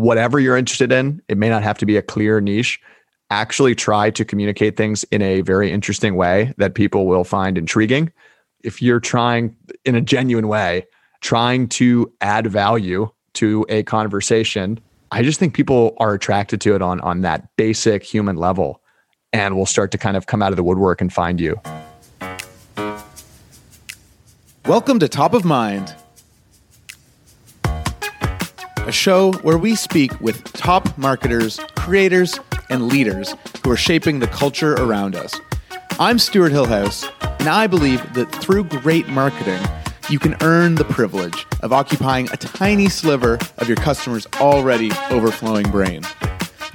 whatever you're interested in, it may not have to be a clear niche. Actually, try to communicate things in a very interesting way that people will find intriguing. If you're trying in a genuine way, trying to add value to a conversation, I just think people are attracted to it on, on that basic human level and will start to kind of come out of the woodwork and find you. Welcome to Top of Mind a show where we speak with top marketers, creators, and leaders who are shaping the culture around us. I'm Stuart Hillhouse, and I believe that through great marketing, you can earn the privilege of occupying a tiny sliver of your customer's already overflowing brain.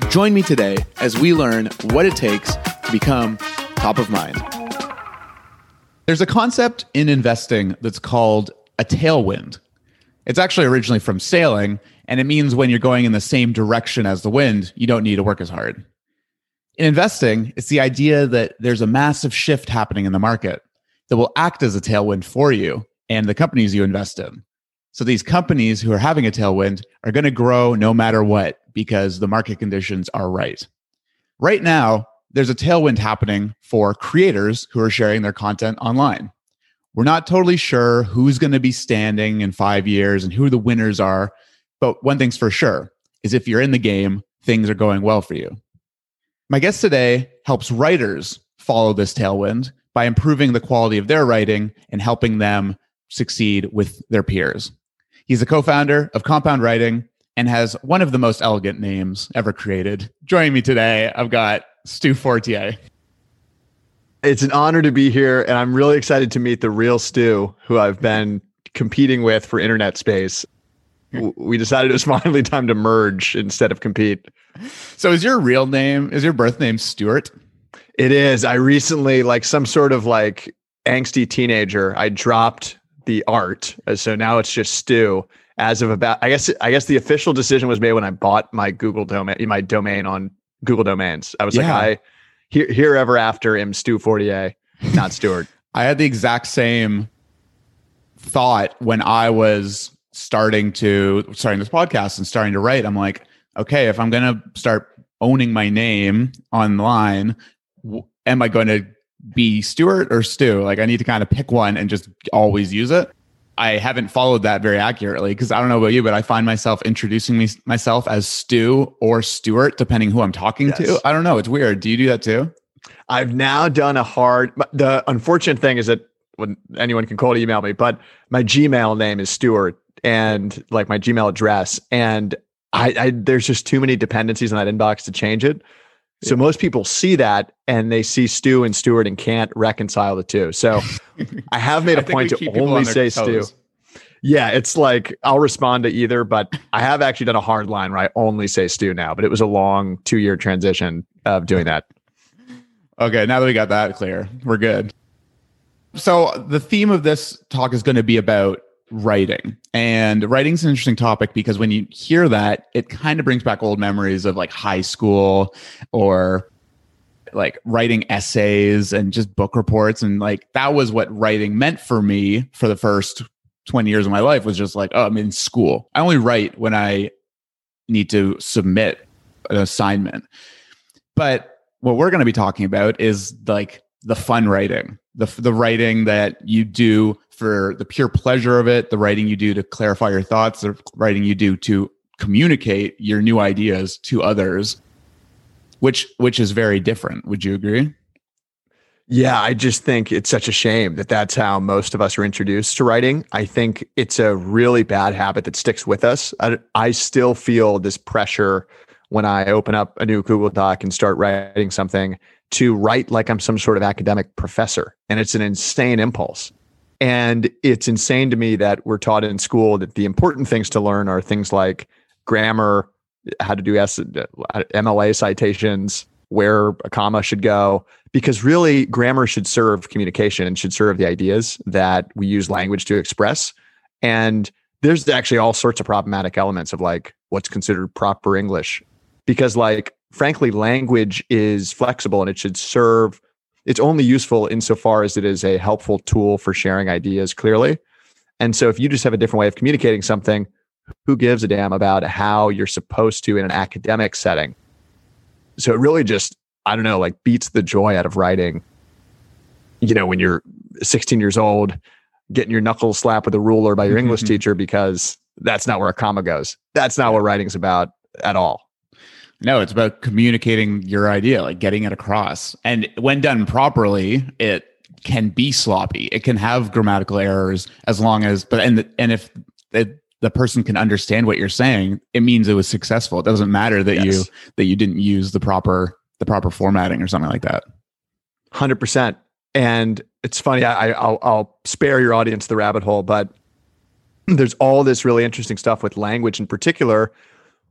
Join me today as we learn what it takes to become top of mind. There's a concept in investing that's called a tailwind. It's actually originally from sailing and it means when you're going in the same direction as the wind, you don't need to work as hard. In investing, it's the idea that there's a massive shift happening in the market that will act as a tailwind for you and the companies you invest in. So these companies who are having a tailwind are going to grow no matter what because the market conditions are right. Right now, there's a tailwind happening for creators who are sharing their content online. We're not totally sure who's going to be standing in five years and who the winners are, but one thing's for sure is if you're in the game, things are going well for you. My guest today helps writers follow this tailwind by improving the quality of their writing and helping them succeed with their peers. He's a co founder of Compound Writing and has one of the most elegant names ever created. Joining me today, I've got Stu Fortier. It's an honor to be here, and I'm really excited to meet the real Stu, who I've been competing with for internet space we decided it was finally time to merge instead of compete. So is your real name, is your birth name Stuart? It is. I recently, like some sort of like angsty teenager, I dropped the art. Uh, so now it's just Stu. As of about, I guess, I guess the official decision was made when I bought my Google domain, my domain on Google Domains. I was yeah. like, I here, here ever after am Stu Fortier, not Stuart. I had the exact same thought when I was starting to starting this podcast and starting to write, I'm like, okay, if I'm going to start owning my name online, am I going to be Stuart or Stu? Like, I need to kind of pick one and just always use it. I haven't followed that very accurately because I don't know about you, but I find myself introducing me, myself as Stu or Stuart, depending who I'm talking yes. to. I don't know. It's weird. Do you do that too? I've now done a hard. The unfortunate thing is that when anyone can cold email me, but my Gmail name is Stuart and like my Gmail address. And I, I there's just too many dependencies in that inbox to change it. So yeah. most people see that and they see Stu and Stuart and can't reconcile the two. So I have made a point to only say Stu. Yeah, it's like I'll respond to either, but I have actually done a hard line where I only say Stu now, but it was a long two year transition of doing that. Okay, now that we got that clear, we're good. So the theme of this talk is going to be about writing. And writing's an interesting topic because when you hear that, it kind of brings back old memories of like high school or like writing essays and just book reports. And like that was what writing meant for me for the first 20 years of my life was just like oh i'm in school. I only write when i need to submit an assignment. But what we're going to be talking about is like the fun writing the the writing that you do for the pure pleasure of it, the writing you do to clarify your thoughts, the writing you do to communicate your new ideas to others, which which is very different. Would you agree? Yeah, I just think it's such a shame that that's how most of us are introduced to writing. I think it's a really bad habit that sticks with us. I, I still feel this pressure when I open up a new Google Doc and start writing something to write like I'm some sort of academic professor. And it's an insane impulse. And it's insane to me that we're taught in school that the important things to learn are things like grammar, how to do MLA citations, where a comma should go, because really grammar should serve communication and should serve the ideas that we use language to express. And there's actually all sorts of problematic elements of like what's considered proper English. Because, like, frankly, language is flexible and it should serve it's only useful insofar as it is a helpful tool for sharing ideas clearly. And so if you just have a different way of communicating something, who gives a damn about how you're supposed to in an academic setting? So it really just, I don't know, like beats the joy out of writing. You know, when you're 16 years old, getting your knuckles slapped with a ruler by your English teacher because that's not where a comma goes. That's not what writing's about at all. No, it's about communicating your idea, like getting it across. And when done properly, it can be sloppy. It can have grammatical errors as long as, but and and if it, the person can understand what you're saying, it means it was successful. It doesn't matter that yes. you that you didn't use the proper the proper formatting or something like that. Hundred percent. And it's funny. I, I'll, I'll spare your audience the rabbit hole, but there's all this really interesting stuff with language in particular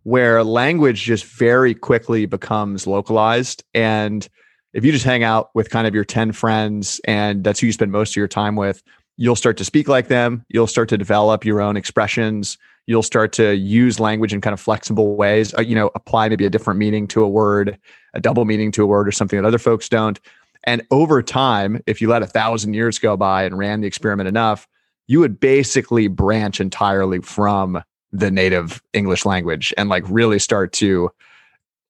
where language just very quickly becomes localized. And if you just hang out with kind of your 10 friends and that's who you spend most of your time with, you'll start to speak like them. You'll start to develop your own expressions. You'll start to use language in kind of flexible ways, uh, you know, apply maybe a different meaning to a word, a double meaning to a word, or something that other folks don't. And over time, if you let a thousand years go by and ran the experiment enough, you would basically branch entirely from the native English language and like really start to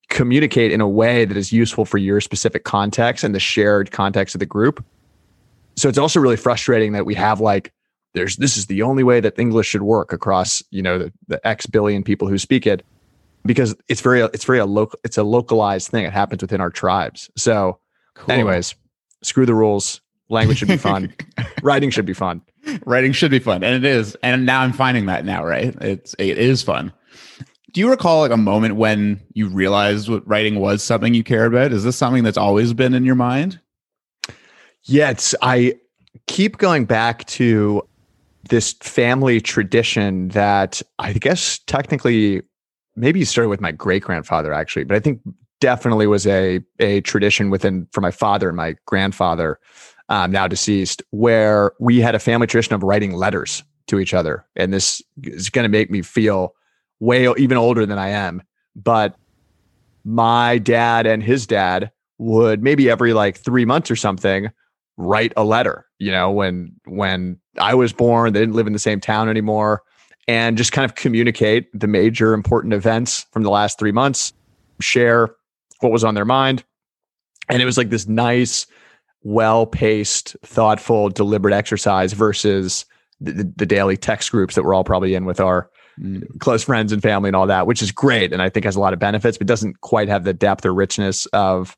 communicate in a way that is useful for your specific context and the shared context of the group. So it's also really frustrating that we have like there's this is the only way that English should work across, you know, the, the X billion people who speak it because it's very it's very a local it's a localized thing. It happens within our tribes. So cool. anyways, screw the rules. Language should be fun. Writing should be fun. Writing should be fun, and it is. And now I'm finding that now, right? It's it is fun. Do you recall like a moment when you realized what writing was something you cared about? Is this something that's always been in your mind? Yeah, it's I keep going back to this family tradition that I guess technically maybe started with my great grandfather actually, but I think definitely was a a tradition within for my father and my grandfather um, now deceased, where we had a family tradition of writing letters to each other. And this is going to make me feel way even older than I am. But my dad and his dad would maybe every like three months or something write a letter. You know, when when I was born, they didn't live in the same town anymore, and just kind of communicate the major important events from the last three months, share what was on their mind, and it was like this nice well paced, thoughtful, deliberate exercise versus the, the, daily text groups that we're all probably in with our mm. close friends and family and all that, which is great. And I think has a lot of benefits, but doesn't quite have the depth or richness of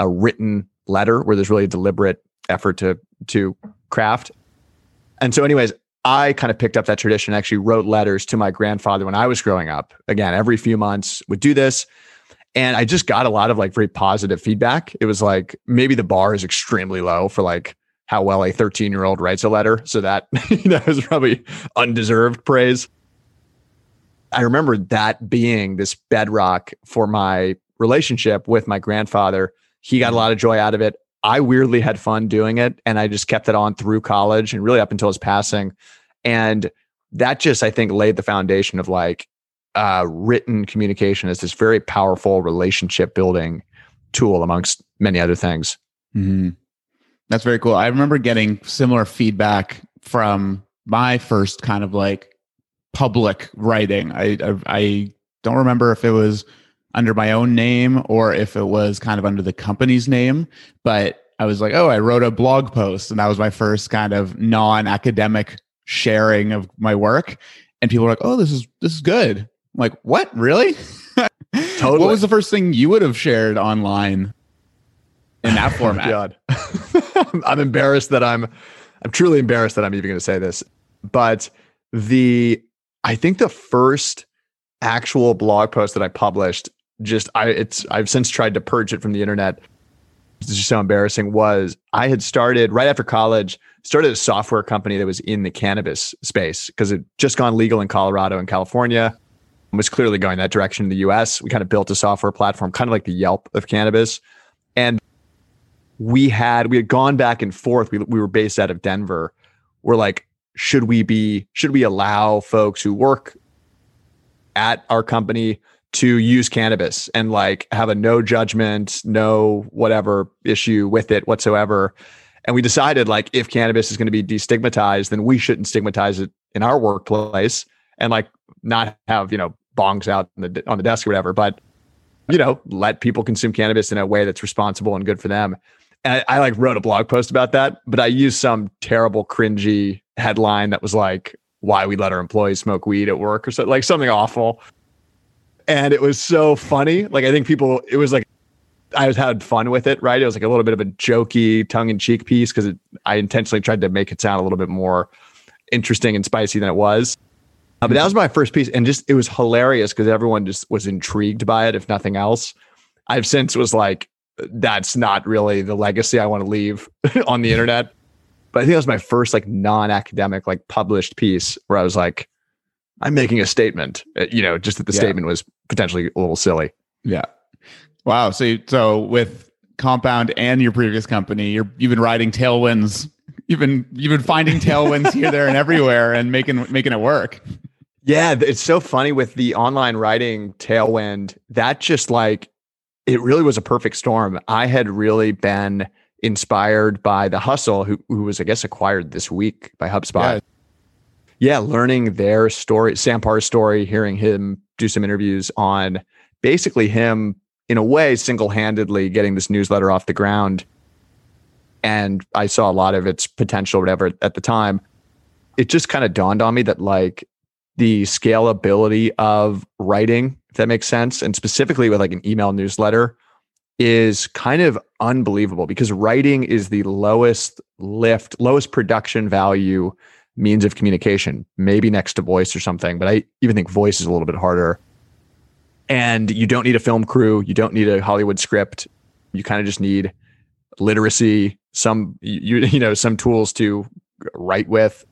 a written letter where there's really a deliberate effort to, to craft. And so, anyways, I kind of picked up that tradition, actually wrote letters to my grandfather when I was growing up. Again, every few months would do this. And I just got a lot of like very positive feedback. It was like maybe the bar is extremely low for like how well a 13 year old writes a letter. So that, that was probably undeserved praise. I remember that being this bedrock for my relationship with my grandfather. He got a mm-hmm. lot of joy out of it. I weirdly had fun doing it. And I just kept it on through college and really up until his passing. And that just, I think, laid the foundation of like, uh, written communication is this very powerful relationship building tool amongst many other things. Mm-hmm. That's very cool. I remember getting similar feedback from my first kind of like public writing. I, I, I don't remember if it was under my own name or if it was kind of under the company's name, but I was like, oh, I wrote a blog post, and that was my first kind of non-academic sharing of my work. And people were like, oh, this is this is good like, what? Really? Totally. what was the first thing you would have shared online in that oh format? God. I'm embarrassed that I'm I'm truly embarrassed that I'm even going to say this. But the I think the first actual blog post that I published just I it's I've since tried to purge it from the internet. It's just so embarrassing was I had started right after college started a software company that was in the cannabis space because it just gone legal in Colorado and California was clearly going that direction in the US. We kind of built a software platform, kind of like the Yelp of cannabis. And we had we had gone back and forth. We, we were based out of Denver. We're like, should we be should we allow folks who work at our company to use cannabis and like have a no judgment, no whatever issue with it whatsoever? And we decided like if cannabis is going to be destigmatized, then we shouldn't stigmatize it in our workplace. And like not have, you know, bongs out on the, on the desk or whatever, but, you know, let people consume cannabis in a way that's responsible and good for them. And I, I like wrote a blog post about that, but I used some terrible, cringy headline that was like, why we let our employees smoke weed at work or something, like something awful. And it was so funny. Like, I think people, it was like, I was had fun with it, right? It was like a little bit of a jokey, tongue in cheek piece because I intentionally tried to make it sound a little bit more interesting and spicy than it was. Uh, but that was my first piece, and just it was hilarious because everyone just was intrigued by it, if nothing else. I've since was like, that's not really the legacy I want to leave on the internet. But I think that was my first like non-academic, like published piece where I was like, I'm making a statement. Uh, you know, just that the yeah. statement was potentially a little silly. Yeah. Wow. So so with Compound and your previous company, you're you've been riding tailwinds. You've been you've been finding tailwinds here, there, and everywhere, and making making it work. Yeah, it's so funny with the online writing tailwind. That just like it really was a perfect storm. I had really been inspired by the hustle, who who was I guess acquired this week by HubSpot. Yeah, yeah learning their story, Sam Parr's story, hearing him do some interviews on basically him in a way, single handedly getting this newsletter off the ground. And I saw a lot of its potential, whatever, at the time. It just kind of dawned on me that, like, the scalability of writing, if that makes sense, and specifically with like an email newsletter, is kind of unbelievable because writing is the lowest lift, lowest production value means of communication, maybe next to voice or something. But I even think voice is a little bit harder. And you don't need a film crew. You don't need a hollywood script. You kind of just need literacy some you you know some tools to write with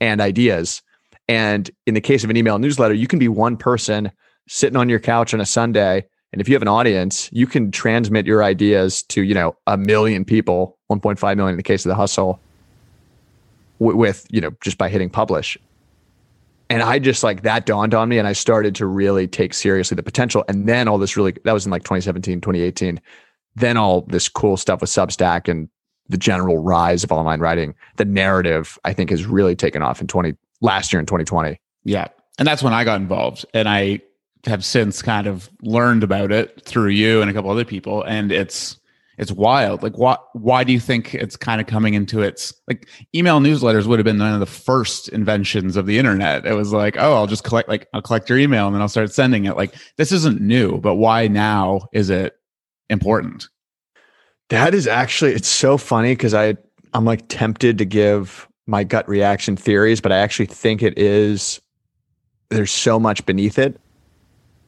and ideas and in the case of an email newsletter you can be one person sitting on your couch on a sunday and if you have an audience you can transmit your ideas to you know a million people 1.5 million in the case of the hustle with you know just by hitting publish and I just like that dawned on me and I started to really take seriously the potential. And then all this really, that was in like 2017, 2018. Then all this cool stuff with Substack and the general rise of online writing, the narrative, I think has really taken off in 20, last year in 2020. Yeah. And that's when I got involved. And I have since kind of learned about it through you and a couple other people. And it's, it's wild. Like, why why do you think it's kind of coming into its like email newsletters would have been one of the first inventions of the internet. It was like, oh, I'll just collect like I'll collect your email and then I'll start sending it. Like, this isn't new, but why now is it important? That is actually it's so funny because I I'm like tempted to give my gut reaction theories, but I actually think it is there's so much beneath it.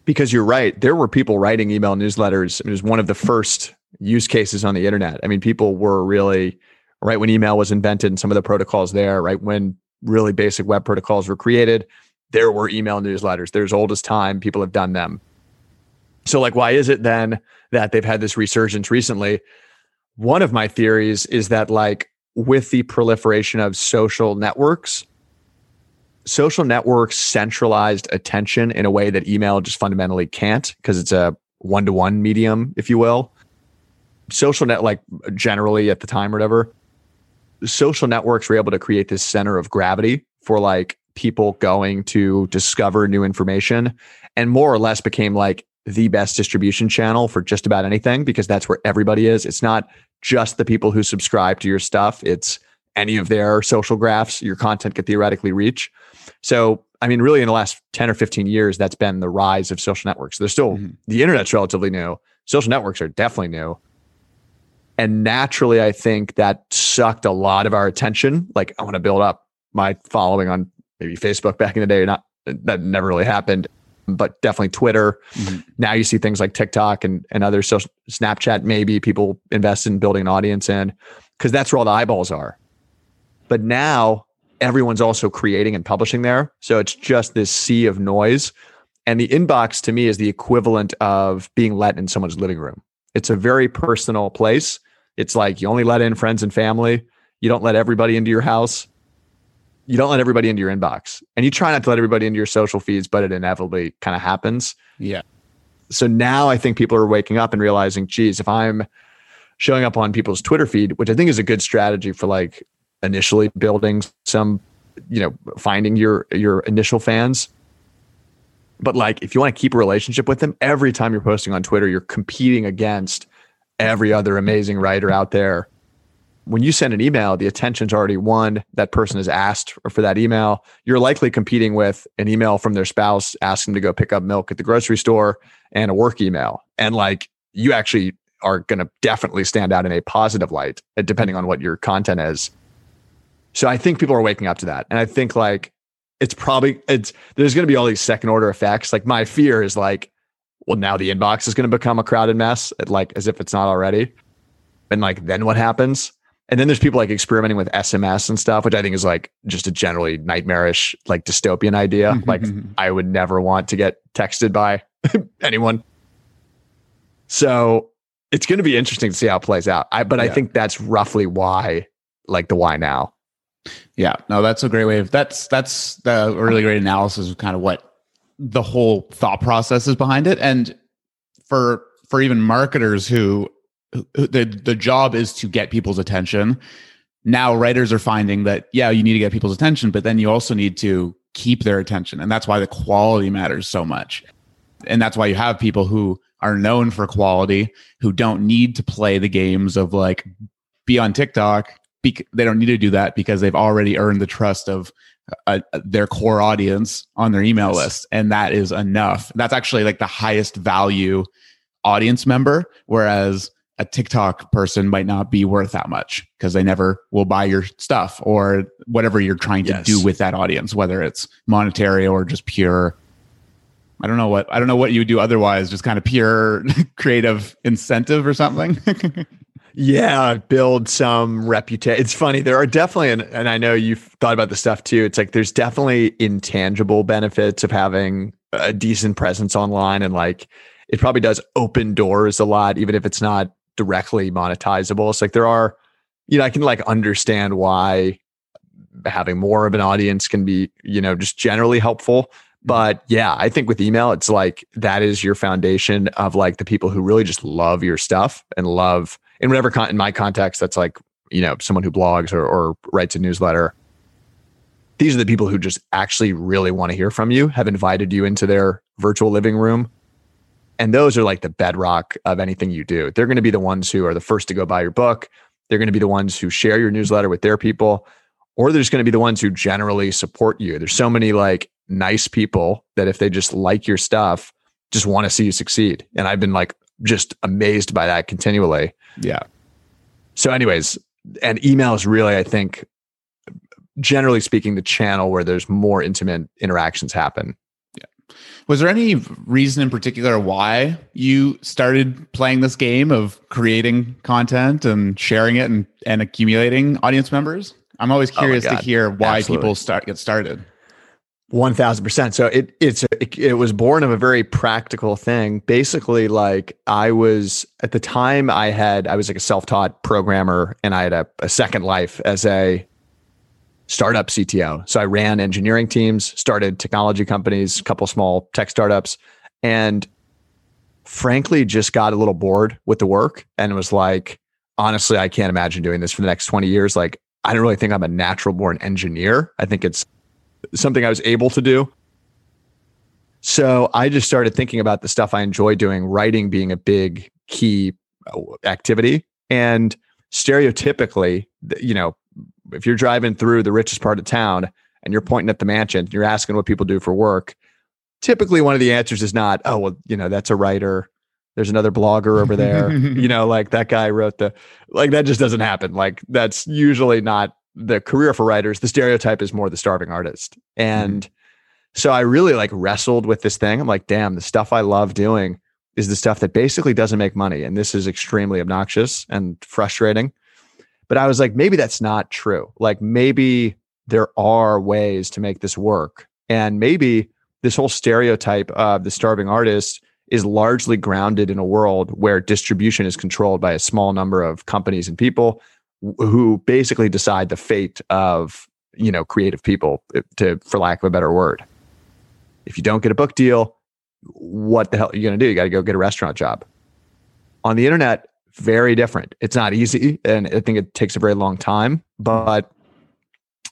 Because you're right, there were people writing email newsletters. It was one of the first use cases on the internet. I mean, people were really right when email was invented and some of the protocols there, right when really basic web protocols were created, there were email newsletters. There's old as time. People have done them. So, like, why is it then that they've had this resurgence recently? One of my theories is that, like, with the proliferation of social networks, social networks centralized attention in a way that email just fundamentally can't because it's a one to one medium, if you will. Social net like generally at the time or whatever social networks were able to create this center of gravity for like people going to discover new information and more or less became like the best distribution channel for just about anything because that's where everybody is. It's not just the people who subscribe to your stuff it's any of their social graphs your content could theoretically reach so i mean really in the last 10 or 15 years that's been the rise of social networks there's still mm-hmm. the internet's relatively new social networks are definitely new and naturally, I think that sucked a lot of our attention. Like, I want to build up my following on maybe Facebook back in the day. Not that never really happened, but definitely Twitter. Mm-hmm. Now you see things like TikTok and, and other social Snapchat, maybe people invest in building an audience in because that's where all the eyeballs are. But now everyone's also creating and publishing there. So it's just this sea of noise. And the inbox to me is the equivalent of being let in someone's living room. It's a very personal place it's like you only let in friends and family. You don't let everybody into your house. You don't let everybody into your inbox. And you try not to let everybody into your social feeds, but it inevitably kind of happens. Yeah. So now I think people are waking up and realizing, geez, if I'm showing up on people's Twitter feed, which I think is a good strategy for like initially building some, you know, finding your your initial fans. But like, if you want to keep a relationship with them, every time you're posting on Twitter, you're competing against every other amazing writer out there. When you send an email, the attention's already won. That person has asked for that email. You're likely competing with an email from their spouse asking to go pick up milk at the grocery store and a work email. And like, you actually are going to definitely stand out in a positive light, uh, depending on what your content is. So I think people are waking up to that. And I think like it's probably it's there's going to be all these second order effects. Like my fear is like, well, now the inbox is going to become a crowded mess, like as if it's not already. And like then what happens? And then there's people like experimenting with SMS and stuff, which I think is like just a generally nightmarish, like dystopian idea. Mm-hmm, like mm-hmm. I would never want to get texted by anyone. So it's going to be interesting to see how it plays out. I, but yeah. I think that's roughly why, like the why now. Yeah, no, that's a great way of that's that's the really great analysis of kind of what the whole thought process is behind it, and for for even marketers who the the job is to get people's attention. Now writers are finding that yeah, you need to get people's attention, but then you also need to keep their attention, and that's why the quality matters so much, and that's why you have people who are known for quality who don't need to play the games of like be on TikTok be- they don't need to do that because they've already earned the trust of uh, uh, their core audience on their email yes. list and that is enough that's actually like the highest value audience member whereas a TikTok person might not be worth that much because they never will buy your stuff or whatever you're trying to yes. do with that audience whether it's monetary or just pure I don't know what I don't know what you would do otherwise just kind of pure creative incentive or something Yeah, build some reputation. It's funny. There are definitely, and, and I know you've thought about this stuff too. It's like there's definitely intangible benefits of having a decent presence online. And like it probably does open doors a lot, even if it's not directly monetizable. It's like there are, you know, I can like understand why having more of an audience can be, you know, just generally helpful. Mm-hmm. But yeah, I think with email, it's like that is your foundation of like the people who really just love your stuff and love in whatever con- in my context, that's like you know someone who blogs or, or writes a newsletter. These are the people who just actually really want to hear from you, have invited you into their virtual living room. And those are like the bedrock of anything you do. They're going to be the ones who are the first to go buy your book. They're going to be the ones who share your newsletter with their people, or they're just going to be the ones who generally support you. There's so many like nice people that if they just like your stuff, just want to see you succeed. And I've been like just amazed by that continually. Yeah. So, anyways, and email is really, I think, generally speaking, the channel where there's more intimate interactions happen. Was there any reason in particular why you started playing this game of creating content and sharing it and, and accumulating audience members? I'm always oh curious oh to hear why Absolutely. people start get started. One thousand percent. So it it's it, it, was born of a very practical thing. Basically, like I was at the time, I had I was like a self taught programmer, and I had a, a second life as a startup CTO. So I ran engineering teams, started technology companies, a couple small tech startups, and frankly, just got a little bored with the work, and was like, honestly, I can't imagine doing this for the next twenty years. Like, I don't really think I'm a natural born engineer. I think it's something I was able to do. So I just started thinking about the stuff I enjoy doing, writing being a big key uh, activity. And stereotypically, you know, if you're driving through the richest part of town and you're pointing at the mansion, you're asking what people do for work. Typically, one of the answers is not, oh, well, you know, that's a writer. There's another blogger over there. you know, like that guy wrote the, like that just doesn't happen. Like that's usually not the career for writers, the stereotype is more the starving artist. And mm-hmm. so I really like wrestled with this thing. I'm like, damn, the stuff I love doing is the stuff that basically doesn't make money. And this is extremely obnoxious and frustrating. But I was like, maybe that's not true. Like maybe there are ways to make this work. And maybe this whole stereotype of the starving artist is largely grounded in a world where distribution is controlled by a small number of companies and people who basically decide the fate of you know creative people to for lack of a better word if you don't get a book deal what the hell are you going to do you got to go get a restaurant job on the internet very different it's not easy and i think it takes a very long time but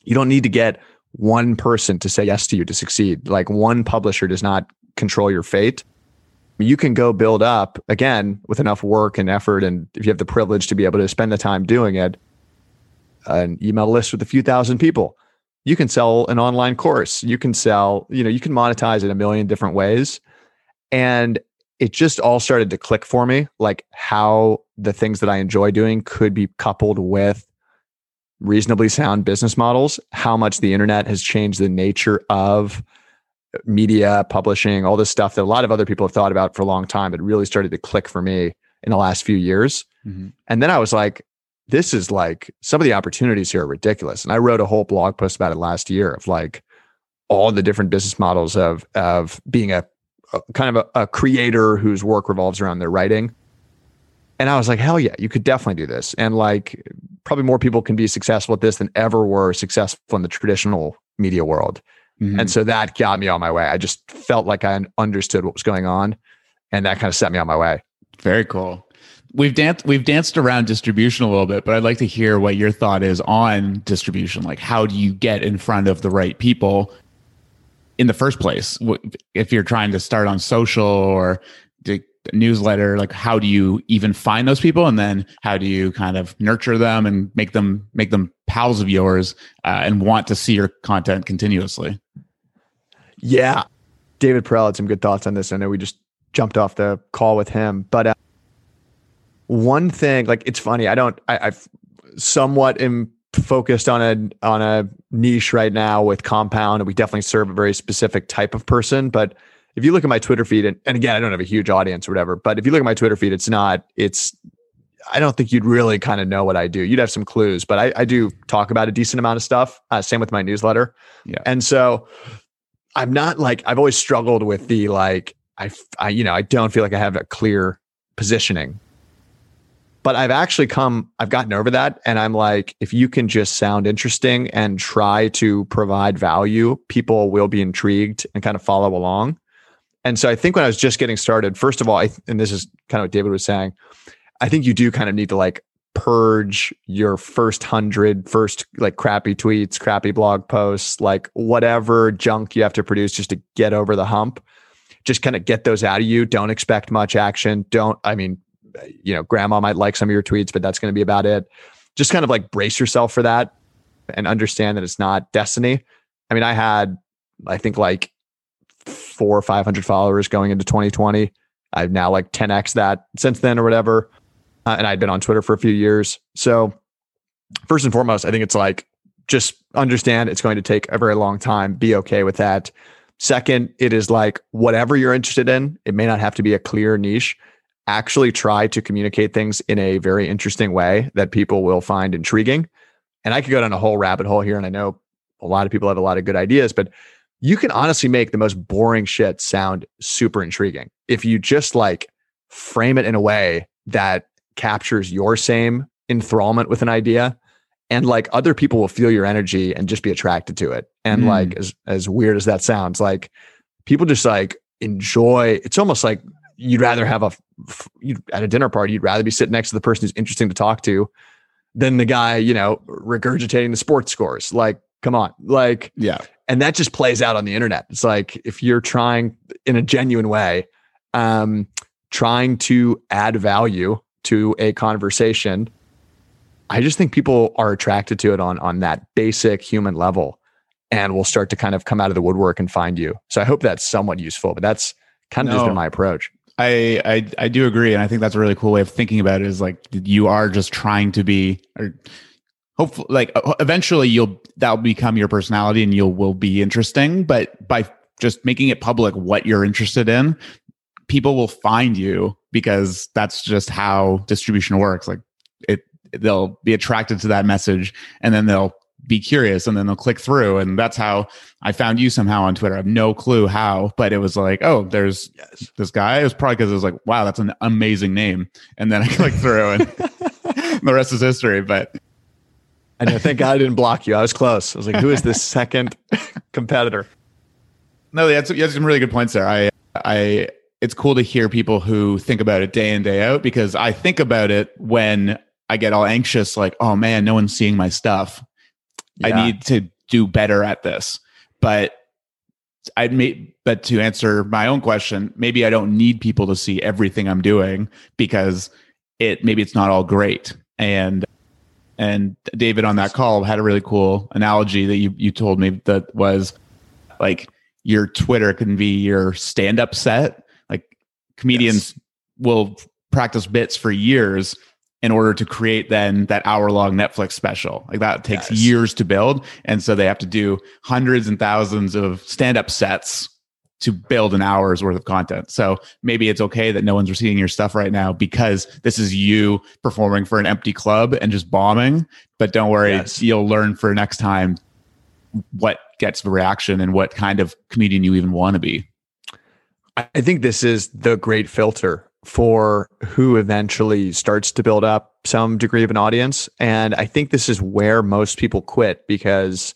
you don't need to get one person to say yes to you to succeed like one publisher does not control your fate. You can go build up again with enough work and effort. And if you have the privilege to be able to spend the time doing it, an email list with a few thousand people, you can sell an online course. You can sell, you know, you can monetize in a million different ways. And it just all started to click for me like how the things that I enjoy doing could be coupled with reasonably sound business models, how much the internet has changed the nature of media, publishing, all this stuff that a lot of other people have thought about for a long time, but really started to click for me in the last few years. Mm-hmm. And then I was like, this is like some of the opportunities here are ridiculous. And I wrote a whole blog post about it last year of like all the different business models of of being a, a kind of a, a creator whose work revolves around their writing. And I was like, hell yeah, you could definitely do this. And like probably more people can be successful at this than ever were successful in the traditional media world. Mm-hmm. And so that got me on my way. I just felt like I understood what was going on. And that kind of set me on my way. Very cool. We've danced we've danced around distribution a little bit, but I'd like to hear what your thought is on distribution. Like how do you get in front of the right people in the first place? If you're trying to start on social or newsletter, like how do you even find those people and then how do you kind of nurture them and make them make them pals of yours uh, and want to see your content continuously? Yeah. David Perell had some good thoughts on this. I know we just jumped off the call with him, but uh, one thing, like it's funny, I don't, I, I've somewhat am focused on a on a niche right now with Compound, and we definitely serve a very specific type of person. But if you look at my Twitter feed, and, and again, I don't have a huge audience or whatever, but if you look at my Twitter feed, it's not, it's I don't think you'd really kind of know what I do. You'd have some clues, but I, I do talk about a decent amount of stuff. Uh, same with my newsletter. Yeah. And so I'm not like, I've always struggled with the like, I, I, you know, I don't feel like I have a clear positioning but I've actually come, I've gotten over that. And I'm like, if you can just sound interesting and try to provide value, people will be intrigued and kind of follow along. And so I think when I was just getting started, first of all, I, and this is kind of what David was saying, I think you do kind of need to like purge your first hundred, first like crappy tweets, crappy blog posts, like whatever junk you have to produce just to get over the hump. Just kind of get those out of you. Don't expect much action. Don't, I mean, you know, grandma might like some of your tweets, but that's going to be about it. Just kind of like brace yourself for that and understand that it's not destiny. I mean, I had, I think like four or 500 followers going into 2020. I've now like 10x that since then or whatever. Uh, and I'd been on Twitter for a few years. So, first and foremost, I think it's like just understand it's going to take a very long time. Be okay with that. Second, it is like whatever you're interested in, it may not have to be a clear niche actually try to communicate things in a very interesting way that people will find intriguing. And I could go down a whole rabbit hole here, and I know a lot of people have a lot of good ideas, but you can honestly make the most boring shit sound super intriguing if you just like frame it in a way that captures your same enthrallment with an idea and like other people will feel your energy and just be attracted to it and mm. like as as weird as that sounds like people just like enjoy it's almost like you'd rather have a you at a dinner party, you'd rather be sitting next to the person who's interesting to talk to than the guy, you know, regurgitating the sports scores. Like, come on. Like, yeah. And that just plays out on the internet. It's like if you're trying in a genuine way, um, trying to add value to a conversation, I just think people are attracted to it on on that basic human level and will start to kind of come out of the woodwork and find you. So I hope that's somewhat useful, but that's kind of no, just been my approach. I, I I do agree, and I think that's a really cool way of thinking about it. Is like you are just trying to be, or hopefully, like uh, eventually you'll that'll become your personality, and you'll will be interesting. But by just making it public what you're interested in, people will find you because that's just how distribution works. Like it, they'll be attracted to that message, and then they'll be curious and then they'll click through. And that's how I found you somehow on Twitter. I have no clue how, but it was like, oh, there's yes. this guy. It was probably because it was like, wow, that's an amazing name. And then I clicked through and the rest is history. But I know, thank God I didn't block you. I was close. I was like, who is this second competitor? No, you had, some, you had some really good points there. I, I, it's cool to hear people who think about it day in, day out because I think about it when I get all anxious, like, oh man, no one's seeing my stuff. Yeah. I need to do better at this. But I'd may, but to answer my own question, maybe I don't need people to see everything I'm doing because it maybe it's not all great. And and David on that call had a really cool analogy that you you told me that was like your Twitter can be your stand up set. Like comedians yes. will practice bits for years in order to create then that hour long Netflix special. Like that takes yes. years to build. And so they have to do hundreds and thousands of stand up sets to build an hour's worth of content. So maybe it's okay that no one's receiving your stuff right now because this is you performing for an empty club and just bombing. But don't worry, yes. you'll learn for next time what gets the reaction and what kind of comedian you even want to be. I think this is the great filter for who eventually starts to build up some degree of an audience. And I think this is where most people quit because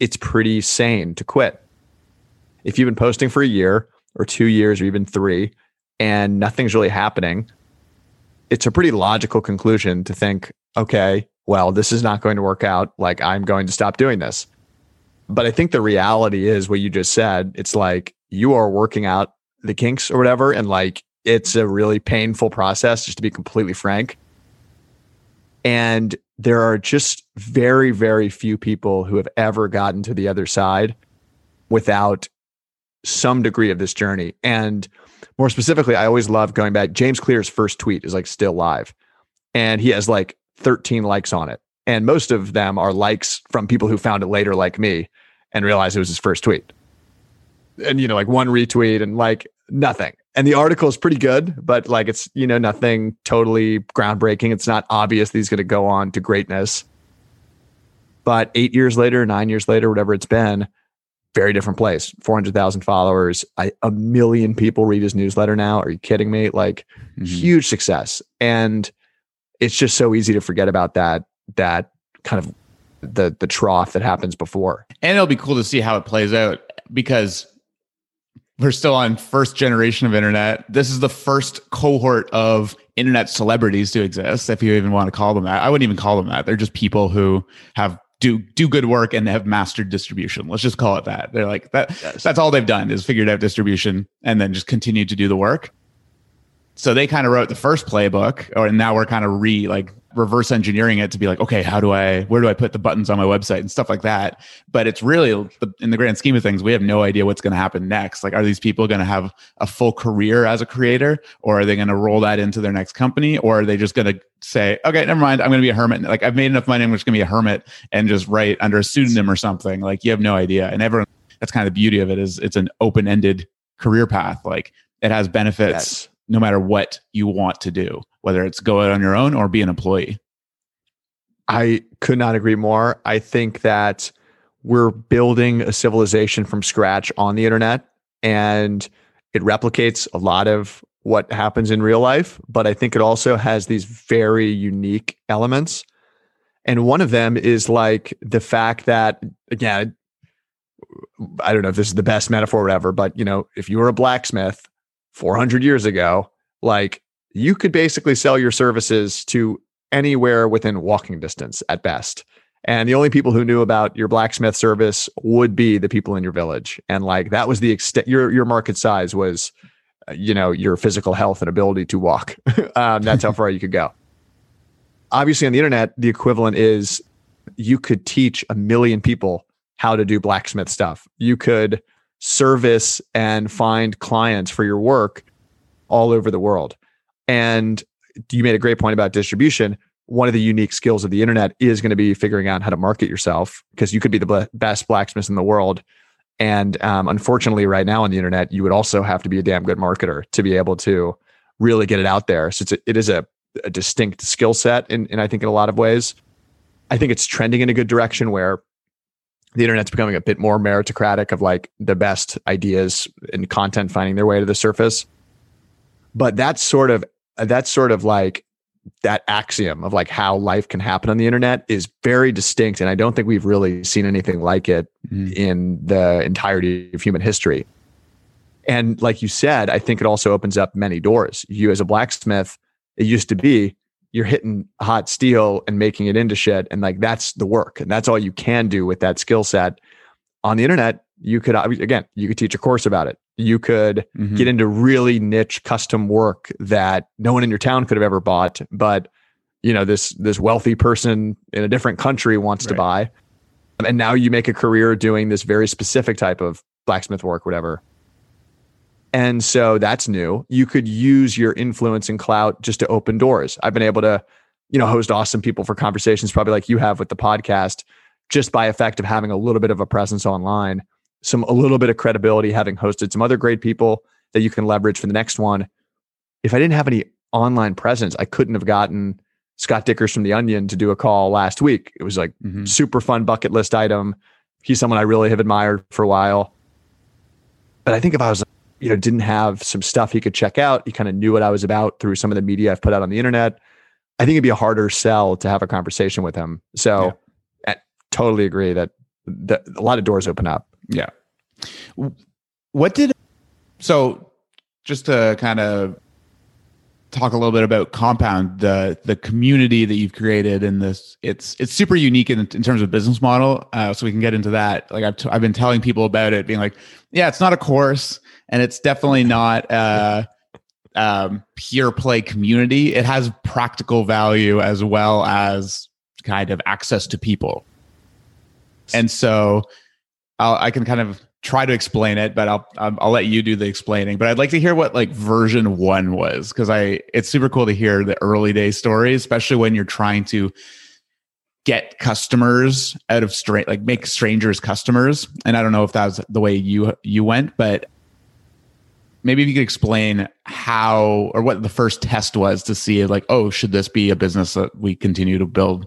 it's pretty sane to quit. If you've been posting for a year or two years or even three and nothing's really happening, it's a pretty logical conclusion to think, okay, well, this is not going to work out. Like, I'm going to stop doing this. But I think the reality is what you just said. It's like you are working out the kinks or whatever. And like it's a really painful process, just to be completely frank. And there are just very, very few people who have ever gotten to the other side without some degree of this journey. And more specifically, I always love going back. James Clear's first tweet is like still live, and he has like 13 likes on it. And most of them are likes from people who found it later, like me, and realized it was his first tweet. And, you know, like one retweet and like nothing and the article is pretty good, but like it's you know nothing totally groundbreaking. It's not obvious that he's going to go on to greatness. But eight years later, nine years later, whatever it's been, very different place. Four hundred thousand followers, I, a million people read his newsletter now. Are you kidding me? Like mm-hmm. huge success, and it's just so easy to forget about that. That kind of the the trough that happens before. And it'll be cool to see how it plays out because we're still on first generation of internet. This is the first cohort of internet celebrities to exist, if you even want to call them that. I wouldn't even call them that. They're just people who have do do good work and have mastered distribution. Let's just call it that. They're like that. Yes. That's all they've done is figured out distribution and then just continued to do the work. So they kind of wrote the first playbook, or now we're kind of re like reverse engineering it to be like, okay, how do I, where do I put the buttons on my website and stuff like that? But it's really, in the grand scheme of things, we have no idea what's going to happen next. Like, are these people going to have a full career as a creator, or are they going to roll that into their next company, or are they just going to say, okay, never mind, I'm going to be a hermit. Like, I've made enough money, I'm just going to be a hermit and just write under a pseudonym or something. Like, you have no idea. And everyone, that's kind of the beauty of it is it's an open ended career path. Like, it has benefits. Yes. No matter what you want to do, whether it's go out on your own or be an employee. I could not agree more. I think that we're building a civilization from scratch on the internet and it replicates a lot of what happens in real life, but I think it also has these very unique elements. And one of them is like the fact that, again, I don't know if this is the best metaphor ever, but you know, if you were a blacksmith 400 years ago, like you could basically sell your services to anywhere within walking distance at best. And the only people who knew about your blacksmith service would be the people in your village. And like that was the extent your your market size was, uh, you know, your physical health and ability to walk. um, that's how far you could go. Obviously, on the internet, the equivalent is you could teach a million people how to do blacksmith stuff. You could service and find clients for your work all over the world. And you made a great point about distribution. One of the unique skills of the internet is going to be figuring out how to market yourself because you could be the best blacksmith in the world. And um, unfortunately, right now on the internet, you would also have to be a damn good marketer to be able to really get it out there. So it's a, it is a, a distinct skill set, and I think in a lot of ways, I think it's trending in a good direction where the internet's becoming a bit more meritocratic of like the best ideas and content finding their way to the surface. But that's sort of that's sort of like that axiom of like how life can happen on the internet is very distinct and i don't think we've really seen anything like it mm. in the entirety of human history and like you said i think it also opens up many doors you as a blacksmith it used to be you're hitting hot steel and making it into shit and like that's the work and that's all you can do with that skill set on the internet You could again, you could teach a course about it. You could Mhm. get into really niche custom work that no one in your town could have ever bought, but you know this this wealthy person in a different country wants to buy. And now you make a career doing this very specific type of blacksmith work, whatever. And so that's new. You could use your influence and clout just to open doors. I've been able to, you know, host awesome people for conversations, probably like you have with the podcast, just by effect of having a little bit of a presence online, some a little bit of credibility, having hosted some other great people that you can leverage for the next one. If I didn't have any online presence, I couldn't have gotten Scott Dikkers from The Onion to do a call last week. It was like Mhm. super fun bucket list item. He's someone I really have admired for a while. But I think if I was, you know, didn't have some stuff he could check out, he kind of knew what I was about through some of the media I've put out on the internet. I think it'd be a harder sell to have a conversation with him. So I totally agree that, that a lot of doors open up. Yeah. What did so just to kind of talk a little bit about compound the the community that you've created in this it's it's super unique in, in terms of business model uh, so we can get into that. Like I've, t- I've been telling people about it being like yeah it's not a course and it's definitely not uh um pure play community. It has practical value as well as kind of access to people. And so I'll, I can kind of try to explain it, but I'll I'll let you do the explaining. But I'd like to hear what like version one was because I it's super cool to hear the early day stories, especially when you're trying to get customers out of straight like make strangers customers. And I don't know if that was the way you you went, but maybe if you could explain how or what the first test was to see like oh should this be a business that we continue to build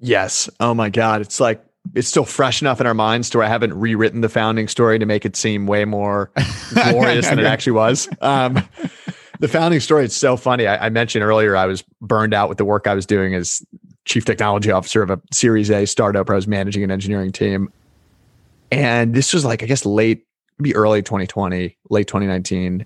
Yes. Oh my God. It's like it's still fresh enough in our minds to where I haven't rewritten the founding story to make it seem way more glorious than it actually was. Um, the founding story, it's so funny. I, I mentioned earlier I was burned out with the work I was doing as chief technology officer of a Series A startup where I was managing an engineering team. And this was like, I guess, late, maybe early 2020, late 2019.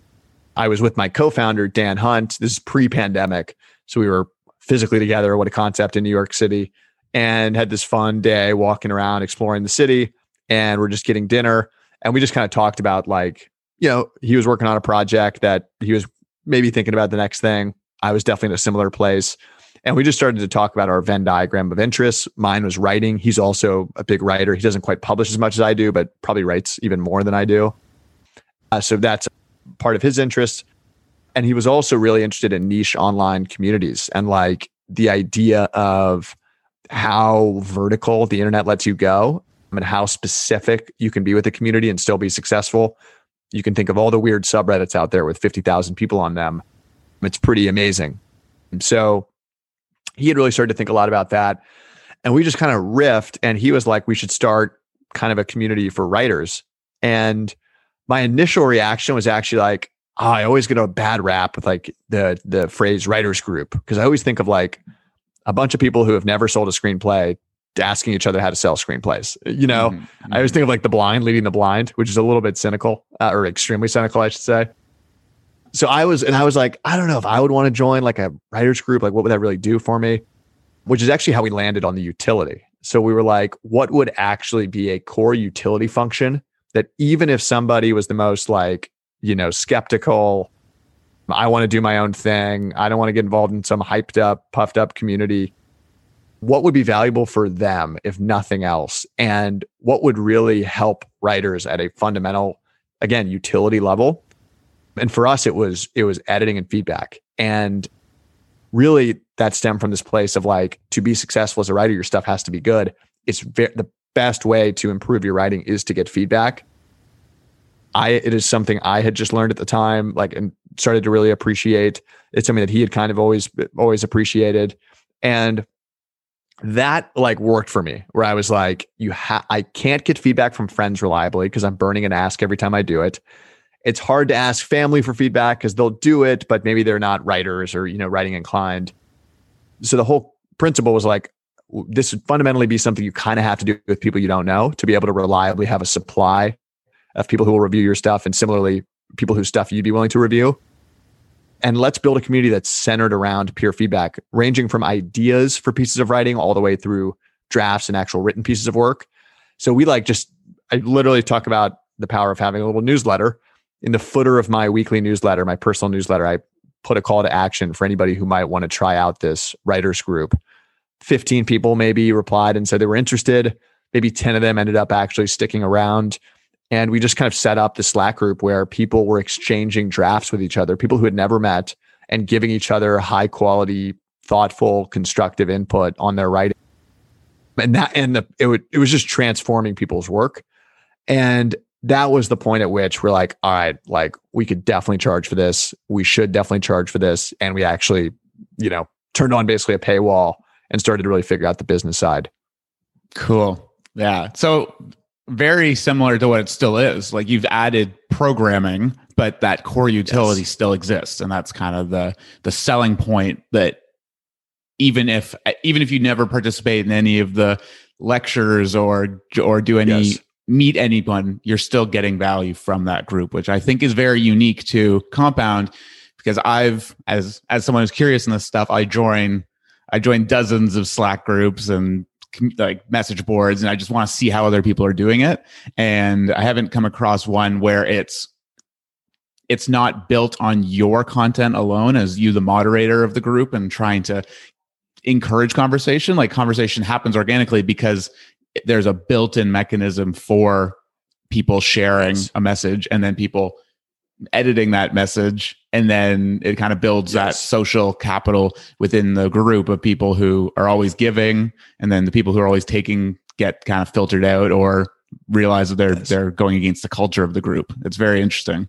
I was with my co-founder, Dan Hunt. This is pre-pandemic. So we were physically together, what a concept in New York City and had this fun day walking around exploring the city and we're just getting dinner. And we just kind of talked about like you know he was working on a project that he was maybe thinking about the next thing. I was definitely in a similar place. And we just started to talk about our venn diagram of interests. Mine was writing. He's also a big writer. He doesn't quite publish as much as i do but probably writes even more than i do. Uh, so that's part of his interest and he was also really interested in niche online communities and like the idea of how vertical the internet lets you go and how specific you can be with the community and still be successful. You can think of all the weird subreddits out there with 50,000 people on them. It's pretty amazing. So he had really started to think a lot about that. And we just kind of riffed, and he was like, we should start kind of a community for writers. And my initial reaction was actually like, oh, I always get a bad rap with like the the phrase writers group because I always think of like a bunch of people who have never sold a screenplay asking each other how to sell screenplays. You know, Mhm. I always think of like the blind leading the blind, which is a little bit cynical uh, or extremely cynical, I should say. So I was, and I was like, I don't know if I would want to join like a writers group. Like, what would that really do for me? Which is actually how we landed on the utility. So we were like, what would actually be a core utility function that even if somebody was the most like, you know, skeptical, I want to do my own thing. I don't want to get involved in some hyped up, puffed up community. What would be valuable for them, if nothing else? And what would really help writers at a fundamental, again, utility level? And for us, it was it was editing and feedback. And really that stemmed from this place of like to be successful as a writer, your stuff has to be good. It's ve- the best way to improve your writing is to get feedback. I it is something I had just learned at the time, like and started to really appreciate. It's something that he had kind of always always appreciated, and that like worked for me. Where I was like, you ha- I can't get feedback from friends reliably because I'm burning an ask every time I do it. It's hard to ask family for feedback because they'll do it, but maybe they're not writers or you know writing inclined. So the whole principle was like this would fundamentally be something you kind of have to do with people you don't know to be able to reliably have a supply of people who will review your stuff and similarly people whose stuff you'd be willing to review. And let's build a community that's centered around peer feedback, ranging from ideas for pieces of writing all the way through drafts and actual written pieces of work. So we like just I literally talk about the power of having a little newsletter. In the footer of my weekly newsletter, my personal newsletter, I put a call to action for anybody who might want to try out this writers group. 15 people maybe replied and said they were interested. Maybe 10 of them ended up actually sticking around. And we just kind of set up the Slack group where people were exchanging drafts with each other, people who had never met, and giving each other high quality, thoughtful, constructive input on their writing. And that and the it would it was just transforming people's work. And that was the point at which we're like, all right, like we could definitely charge for this. We should definitely charge for this. And we actually, you know, turned on basically a paywall and started to really figure out the business side. Cool. Yeah. So very similar to what it still is. Like you've added programming, but that core utility yes. still exists. And that's kind of the the selling point that even if even if you never participate in any of the lectures or or do any yes. meet anyone, you're still getting value from that group, which I think is very unique to Compound because I've as as someone who's curious in this stuff, I join I join dozens of Slack groups and like message boards and I just want to see how other people are doing it. And I haven't come across one where it's it's not built on your content alone as you the moderator of the group and trying to encourage conversation. Like conversation happens organically because there's a built-in mechanism for people sharing a message and then people editing that message and then it kind of builds yes. that social capital within the group of people who are always giving and then the people who are always taking get kind of filtered out or realize that they're yes. they're going against the culture of the group it's very interesting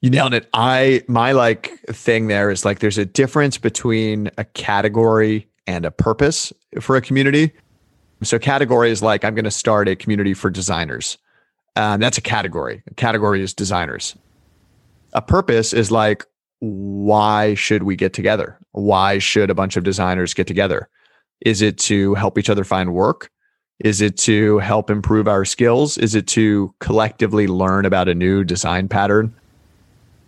you nailed it i my like thing there is like there's a difference between a category and a purpose for a community so category is like i'm going to start a community for designers um, that's a category. A category is designers. A purpose is like, why should we get together? Why should a bunch of designers get together? Is it to help each other find work? Is it to help improve our skills? Is it to collectively learn about a new design pattern?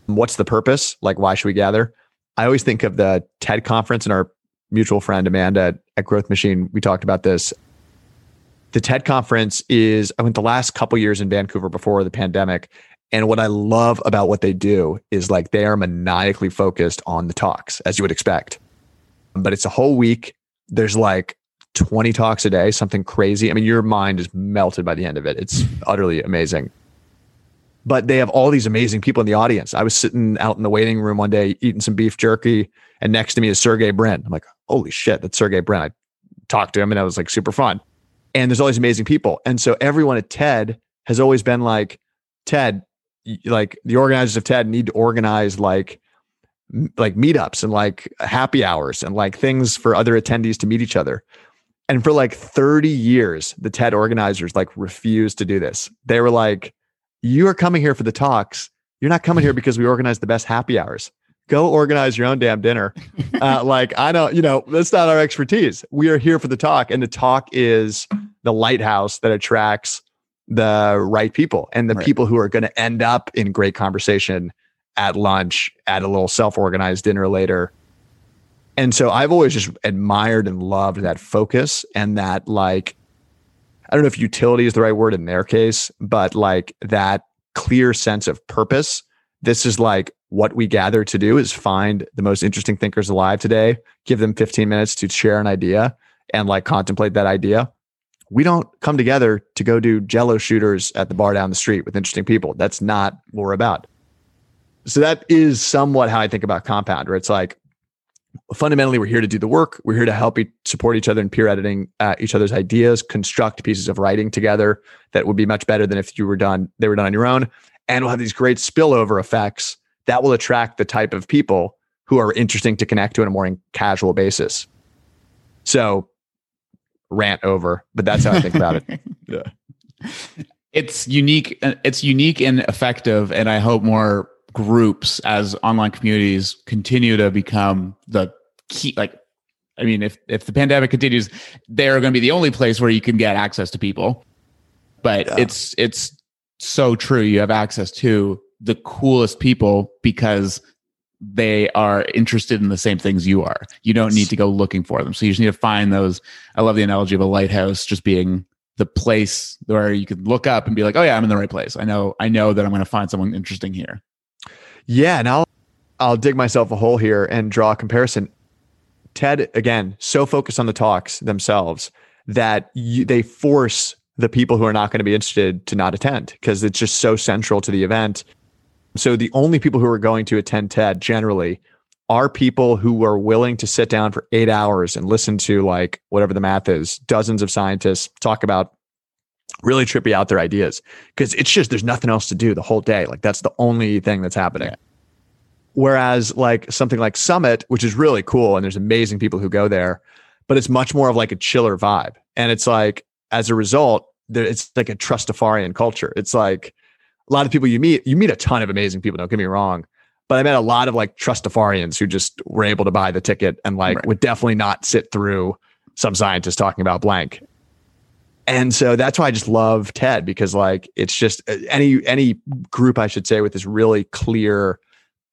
What's the purpose? Like, why should we gather? I always think of the TED conference and our mutual friend Amanda at, at Growth Machine. We talked about this the TED conference is I went the last couple years in Vancouver before the pandemic. And what I love about what they do is like they are maniacally focused on the talks, as you would expect. But it's a whole week. There's like 20 talks a day, something crazy. I mean, your mind is melted by the end of it. It's utterly amazing. But they have all these amazing people in the audience. I was sitting out in the waiting room one day eating some beef jerky, and next to me is Sergey Brin. I'm like, holy shit, that's Sergey Brin. I talked to him and that was like super fun and there's all these amazing people. And so everyone at TED has always been like, TED, like the organizers of TED need to organize like like meetups and like happy hours and like things for other attendees to meet each other. And for like 30 years, the TED organizers like refused to do this. They were like, you are coming here for the talks. You're not coming here because we organize the best happy hours go organize your own damn dinner. Uh, like I don't, you know, that's not our expertise. We are here for the talk, and the talk is the lighthouse that attracts the right people and the right. people who are going to end up in great conversation at lunch, at a little self-organized dinner later. And so I've always just admired and loved that focus and that like I don't know if utility is the right word in their case, but like that clear sense of purpose. This is like what we gather to do is find the most interesting thinkers alive today, give them 15 minutes to share an idea and like contemplate that idea. We don't come together to go do jello shooters at the bar down the street with interesting people. That's not what we're about. So that is somewhat how I think about compound, where it's like fundamentally we're here to do the work. We're here to help e- support each other in peer editing uh, each other's ideas, construct pieces of writing together that would be much better than if you were done they were done on your own, and we'll have these great spillover effects that will attract the type of people who are interesting to connect to on a more casual basis. So rant over, but that's how I think about it. Yeah. It's unique. It's unique and effective. And I hope more groups as online communities continue to become the key, like, I mean, if, if the pandemic continues, they're going to be the only place where you can get access to people. But yeah. it's, it's so true. You have access to the coolest people because they are interested in the same things you are. You don't need to go looking for them. So you just need to find those. I love the analogy of a lighthouse just being the place where you could look up and be like, oh yeah, I'm in the right place. I know, I know that I'm going to find someone interesting here. Yeah, and I'll I'll dig myself a hole here and draw a comparison. TED again, so focused on the talks themselves that you, they force the people who are not going to be interested to not attend because it's just so central to the event. So the only people who are going to attend TED generally are people who are willing to sit down for eight hours and listen to like whatever the math is, dozens of scientists talk about really trippy out their ideas because it's just there's nothing else to do the whole day. Like that's the only thing that's happening. Yeah. Whereas like something like Summit, which is really cool and there's amazing people who go there, but it's much more of like a chiller vibe. And it's like as a result, there, it's like a trustafarian culture. It's like a lot of people you meet, you meet a ton of amazing people. Don't get me wrong, but I met a lot of like trustafarians who just were able to buy the ticket and like right. would definitely not sit through some scientist talking about blank. And so that's why I just love TED because like it's just uh, any any group I should say with this really clear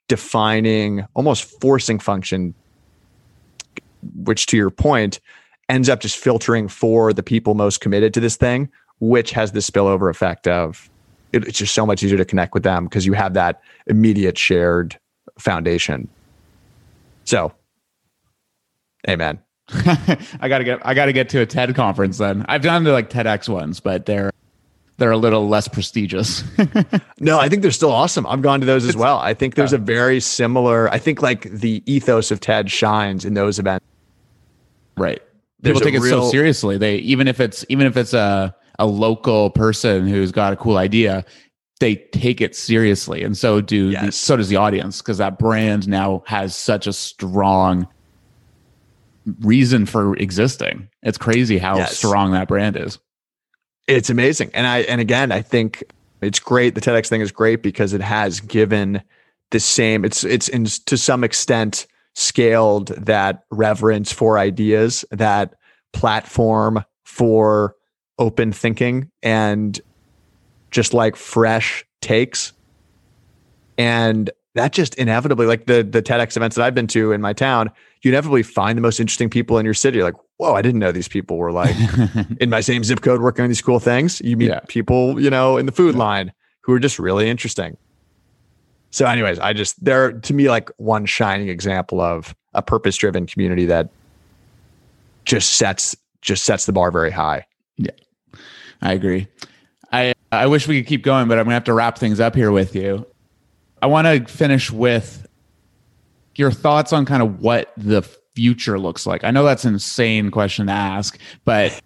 defining almost forcing function which to your point ends up just filtering for the people most committed to this thing which has the spillover effect of it, it's just so much easier to connect with them because you have that immediate shared foundation. So, amen. I gotta get I gotta get to a TED conference then. I've done the like TEDx ones, but they're they're a little less prestigious. no, I think they're still awesome. I've gone to those as well. I think there's a very similar. I think like the ethos of TED shines in those events. Right. People take it so seriously. They even if it's even if it's a a local person who's got a cool idea, they take it seriously, and so do yes. the, so does the audience because that brand now has such a strong reason for existing. It's crazy how yes. strong that brand is. It's amazing, and I and again, I think it's great. The TEDx thing is great because it has given the same. It's it's in to some extent scaled that reverence for ideas, that platform for open thinking and just like fresh takes. And that just inevitably, like the the TEDx events that I've been to in my town, you inevitably find the most interesting people in your city. You're like, whoa, I didn't know these people were like in my same zip code working on these cool things. You meet yeah. people, you know, in the food line who are just really interesting. So, anyways, I just they're to me like one shining example of a purpose driven community that just sets just sets the bar very high. Yeah. I agree. I I wish we could keep going, but I'm gonna have to wrap things up here with you. I want to finish with your thoughts on kind of what the future looks like. I know that's an insane question to ask, but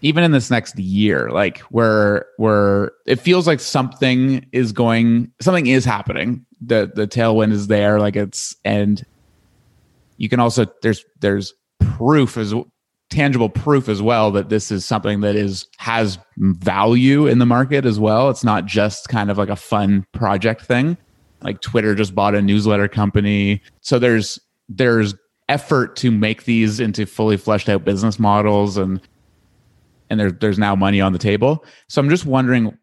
even in this next year, like where where it feels like something is going, something is happening. The the tailwind is there, like it's and you can also there's there's proof as tangible proof as well that this is something that is has value in the market as well. It's not just kind of like a fun project thing. Like Twitter just bought a newsletter company. So there's there's effort to make these into fully fleshed out business models and and there's there's now money on the table. So I'm just wondering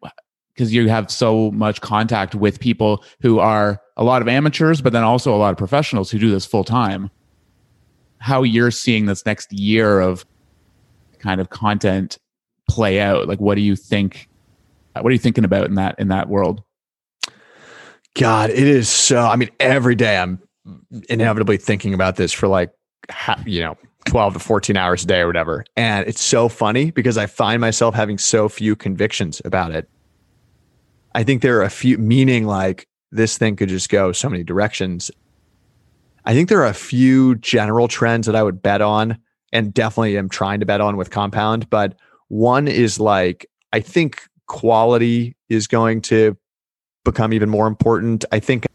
because you have so much contact with people who are a lot of amateurs, but then also a lot of professionals who do this full time how you're seeing this next year of kind of content play out. Like, what do you think? Uh, what are you thinking about in that in that world? God, it is so. I mean, every day I'm inevitably thinking about this for like, you know, 12 to 14 hours a day or whatever. And it's so funny because I find myself having so few convictions about it. I think there are a few, meaning like this thing could just go so many directions. I think there are a few general trends that I would bet on and definitely am trying to bet on with compound. But one is like, I think quality is going to become even more important. I think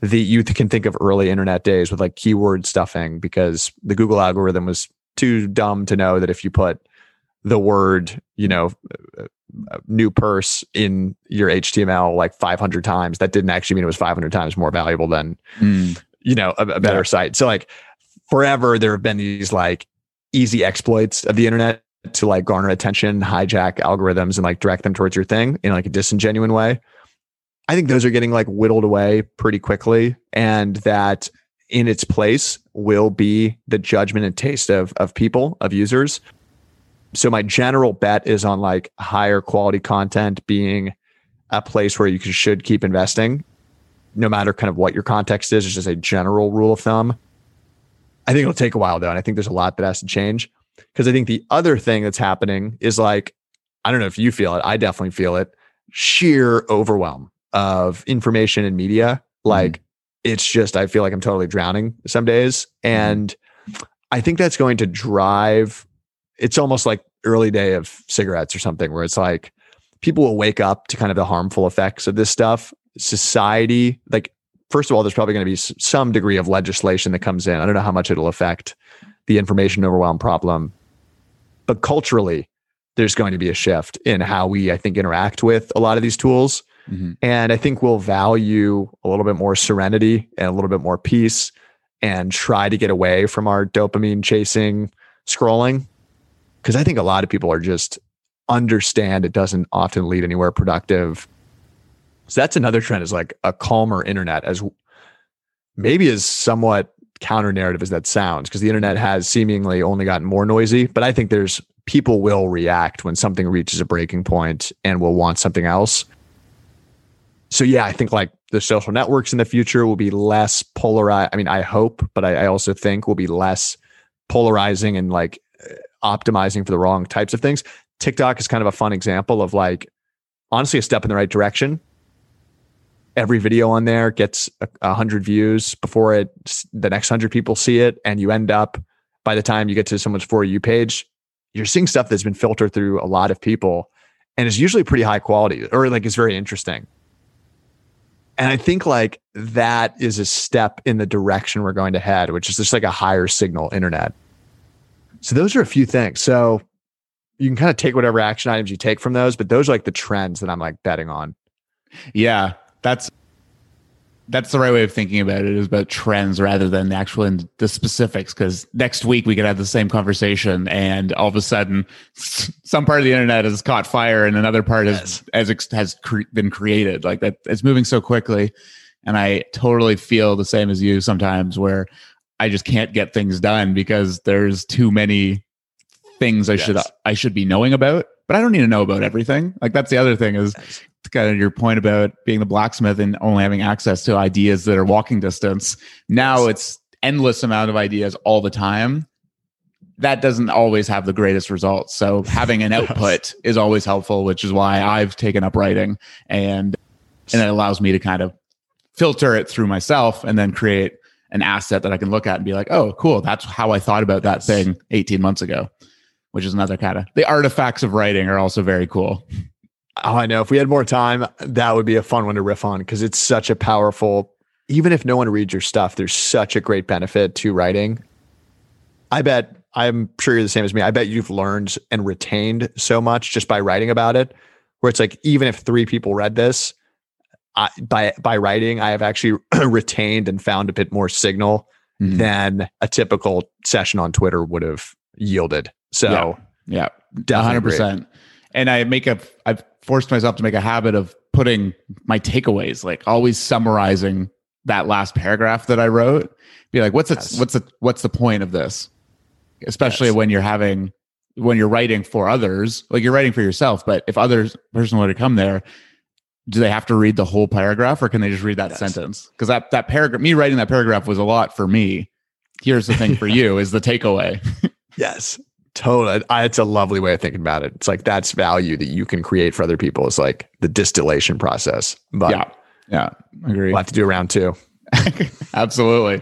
the you can think of early internet days with like keyword stuffing because the Google algorithm was too dumb to know that if you put the word, you know, uh, uh, new purse in your HTML like 500 times, that didn't actually mean it was 500 times more valuable than mm you know, a, a better yeah. site. So like forever there have been these like easy exploits of the internet to like garner attention, hijack algorithms and like direct them towards your thing in like a disingenuine way. I think those are getting like whittled away pretty quickly and that in its place will be the judgment and taste of of people, of users. so my general bet is on like higher quality content being a place where you should keep investing, no matter kind of what your context is. It's just a general rule of thumb. I think it'll take a while though, and I think there's a lot that has to change because I think the other thing that's happening is like I don't know if you feel it. I definitely feel it. Sheer overwhelm of information and media. Mm-hmm. Like mm-hmm. it's just I feel like I'm totally drowning some days, mm-hmm. and I think that's going to drive. It's almost like early day of cigarettes or something, where it's like people will wake up to kind of the harmful effects of this stuff. Society, like first of all, there's probably going to be some degree of legislation that comes in. I don't know how much it'll affect the information overwhelm problem, but culturally, there's going to be a shift in how we, I think, interact with a lot of these tools. Mm-hmm. And I think we'll value a little bit more serenity and a little bit more peace and try to get away from our dopamine chasing scrolling. Because I think a lot of people are just understand it doesn't often lead anywhere productive. So that's another trend is like a calmer internet as maybe as somewhat counter narrative as that sounds because the internet has seemingly only gotten more noisy, but I think there's people will react when something reaches a breaking point and will want something else. So yeah, I think like the social networks in the future will be less polarized. I mean, I hope, but I, I also think will be less polarizing and like uh, optimizing for the wrong types of things. TikTok is kind of a fun example of like, honestly, a step in the right direction. Every video on there gets a, a hundred views before it, the next hundred people see it. And you end up, by the time you get to someone's For You page, you're seeing stuff that's been filtered through a lot of people and is usually pretty high quality or like is very interesting. And I think like that is a step in the direction we're going to head, which is just like a higher signal internet. So those are a few things. So you can kind of take whatever action items you take from those, but those are like the trends that I'm like betting on. Yeah, that's that's the right way of thinking about it is about trends rather than the actual the specifics because next week we could have the same conversation and all of a sudden some part of the internet has caught fire and another part yes. has has, has cre- been created like that it's moving so quickly and i totally feel the same as you sometimes where i just can't get things done because there's too many things i yes. should i should be knowing about but i don't need to know about everything like that's the other thing is yes kind of your point about being the blacksmith and only having access to ideas that are walking distance. Now it's endless amount of ideas all the time. That doesn't always have the greatest results. So having an output is always helpful, which is why I've taken up writing and and it allows me to kind of filter it through myself and then create an asset that I can look at and be like, oh, cool. That's how I thought about that thing 18 months ago, which is another kind of the artifacts of writing are also very cool. Oh, I know. If we had more time, that would be a fun one to riff on because it's such a powerful. Even if no one reads your stuff, there's such a great benefit to writing. I bet I'm sure you're the same as me. I bet you've learned and retained so much just by writing about it. Where it's like, even if three people read this, I, by by writing, I have actually retained and found a bit more signal mm-hmm. than a typical session on Twitter would have yielded. So, yeah, yeah. hundred percent. And I make a I've forced myself to make a habit of putting my takeaways, like always summarizing that last paragraph that I wrote. Be like, what's yes. it, what's the what's the point of this? Especially yes. when you're having when you're writing for others, like you're writing for yourself, but if others person were to come there, do they have to read the whole paragraph or can they just read that yes. sentence? Because that that paragraph, me writing that paragraph was a lot for me. Here's the thing for you is the takeaway. yes. Totally. I, it's a lovely way of thinking about it. It's like that's value that you can create for other people. It's like the distillation process. But yeah, yeah, agree. We'll have to do round two. Absolutely.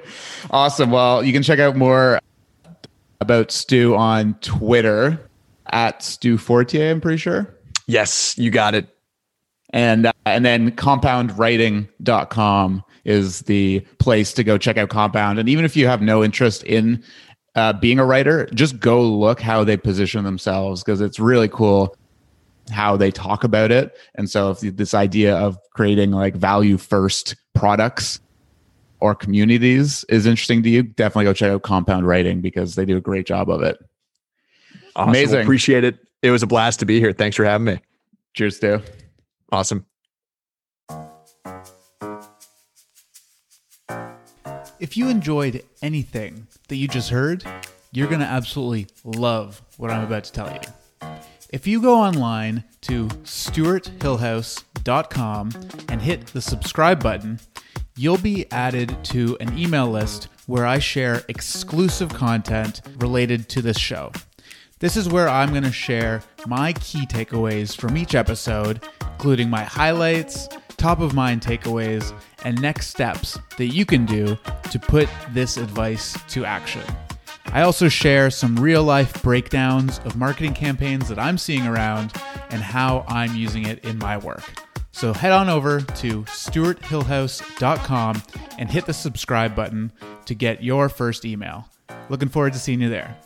Awesome. Well, you can check out more about Stew on Twitter at Stew Fortier, I'm pretty sure. Yes, you got it. And uh, and then compoundwriting.com is the place to go check out Compound. And even if you have no interest in uh, being a writer, just go look how they position themselves because it's really cool how they talk about it. And so, if this idea of creating like value first products or communities is interesting to you, definitely go check out Compound Writing because they do a great job of it. Awesome. Amazing. Well, appreciate it. It was a blast to be here. Thanks for having me. Cheers, Stew. Awesome. If you enjoyed anything that you just heard, you're going to absolutely love what I'm about to tell you. If you go online to stuarthillhouse.com and hit the subscribe button, you'll be added to an email list where I share exclusive content related to this show. This is where I'm going to share my key takeaways from each episode, including my highlights, top of mind takeaways, and next steps that you can do to put this advice to action. I also share some real life breakdowns of marketing campaigns that I'm seeing around and how I'm using it in my work. So head on over to stuarthillhouse.com and hit the subscribe button to get your first email. Looking forward to seeing you there.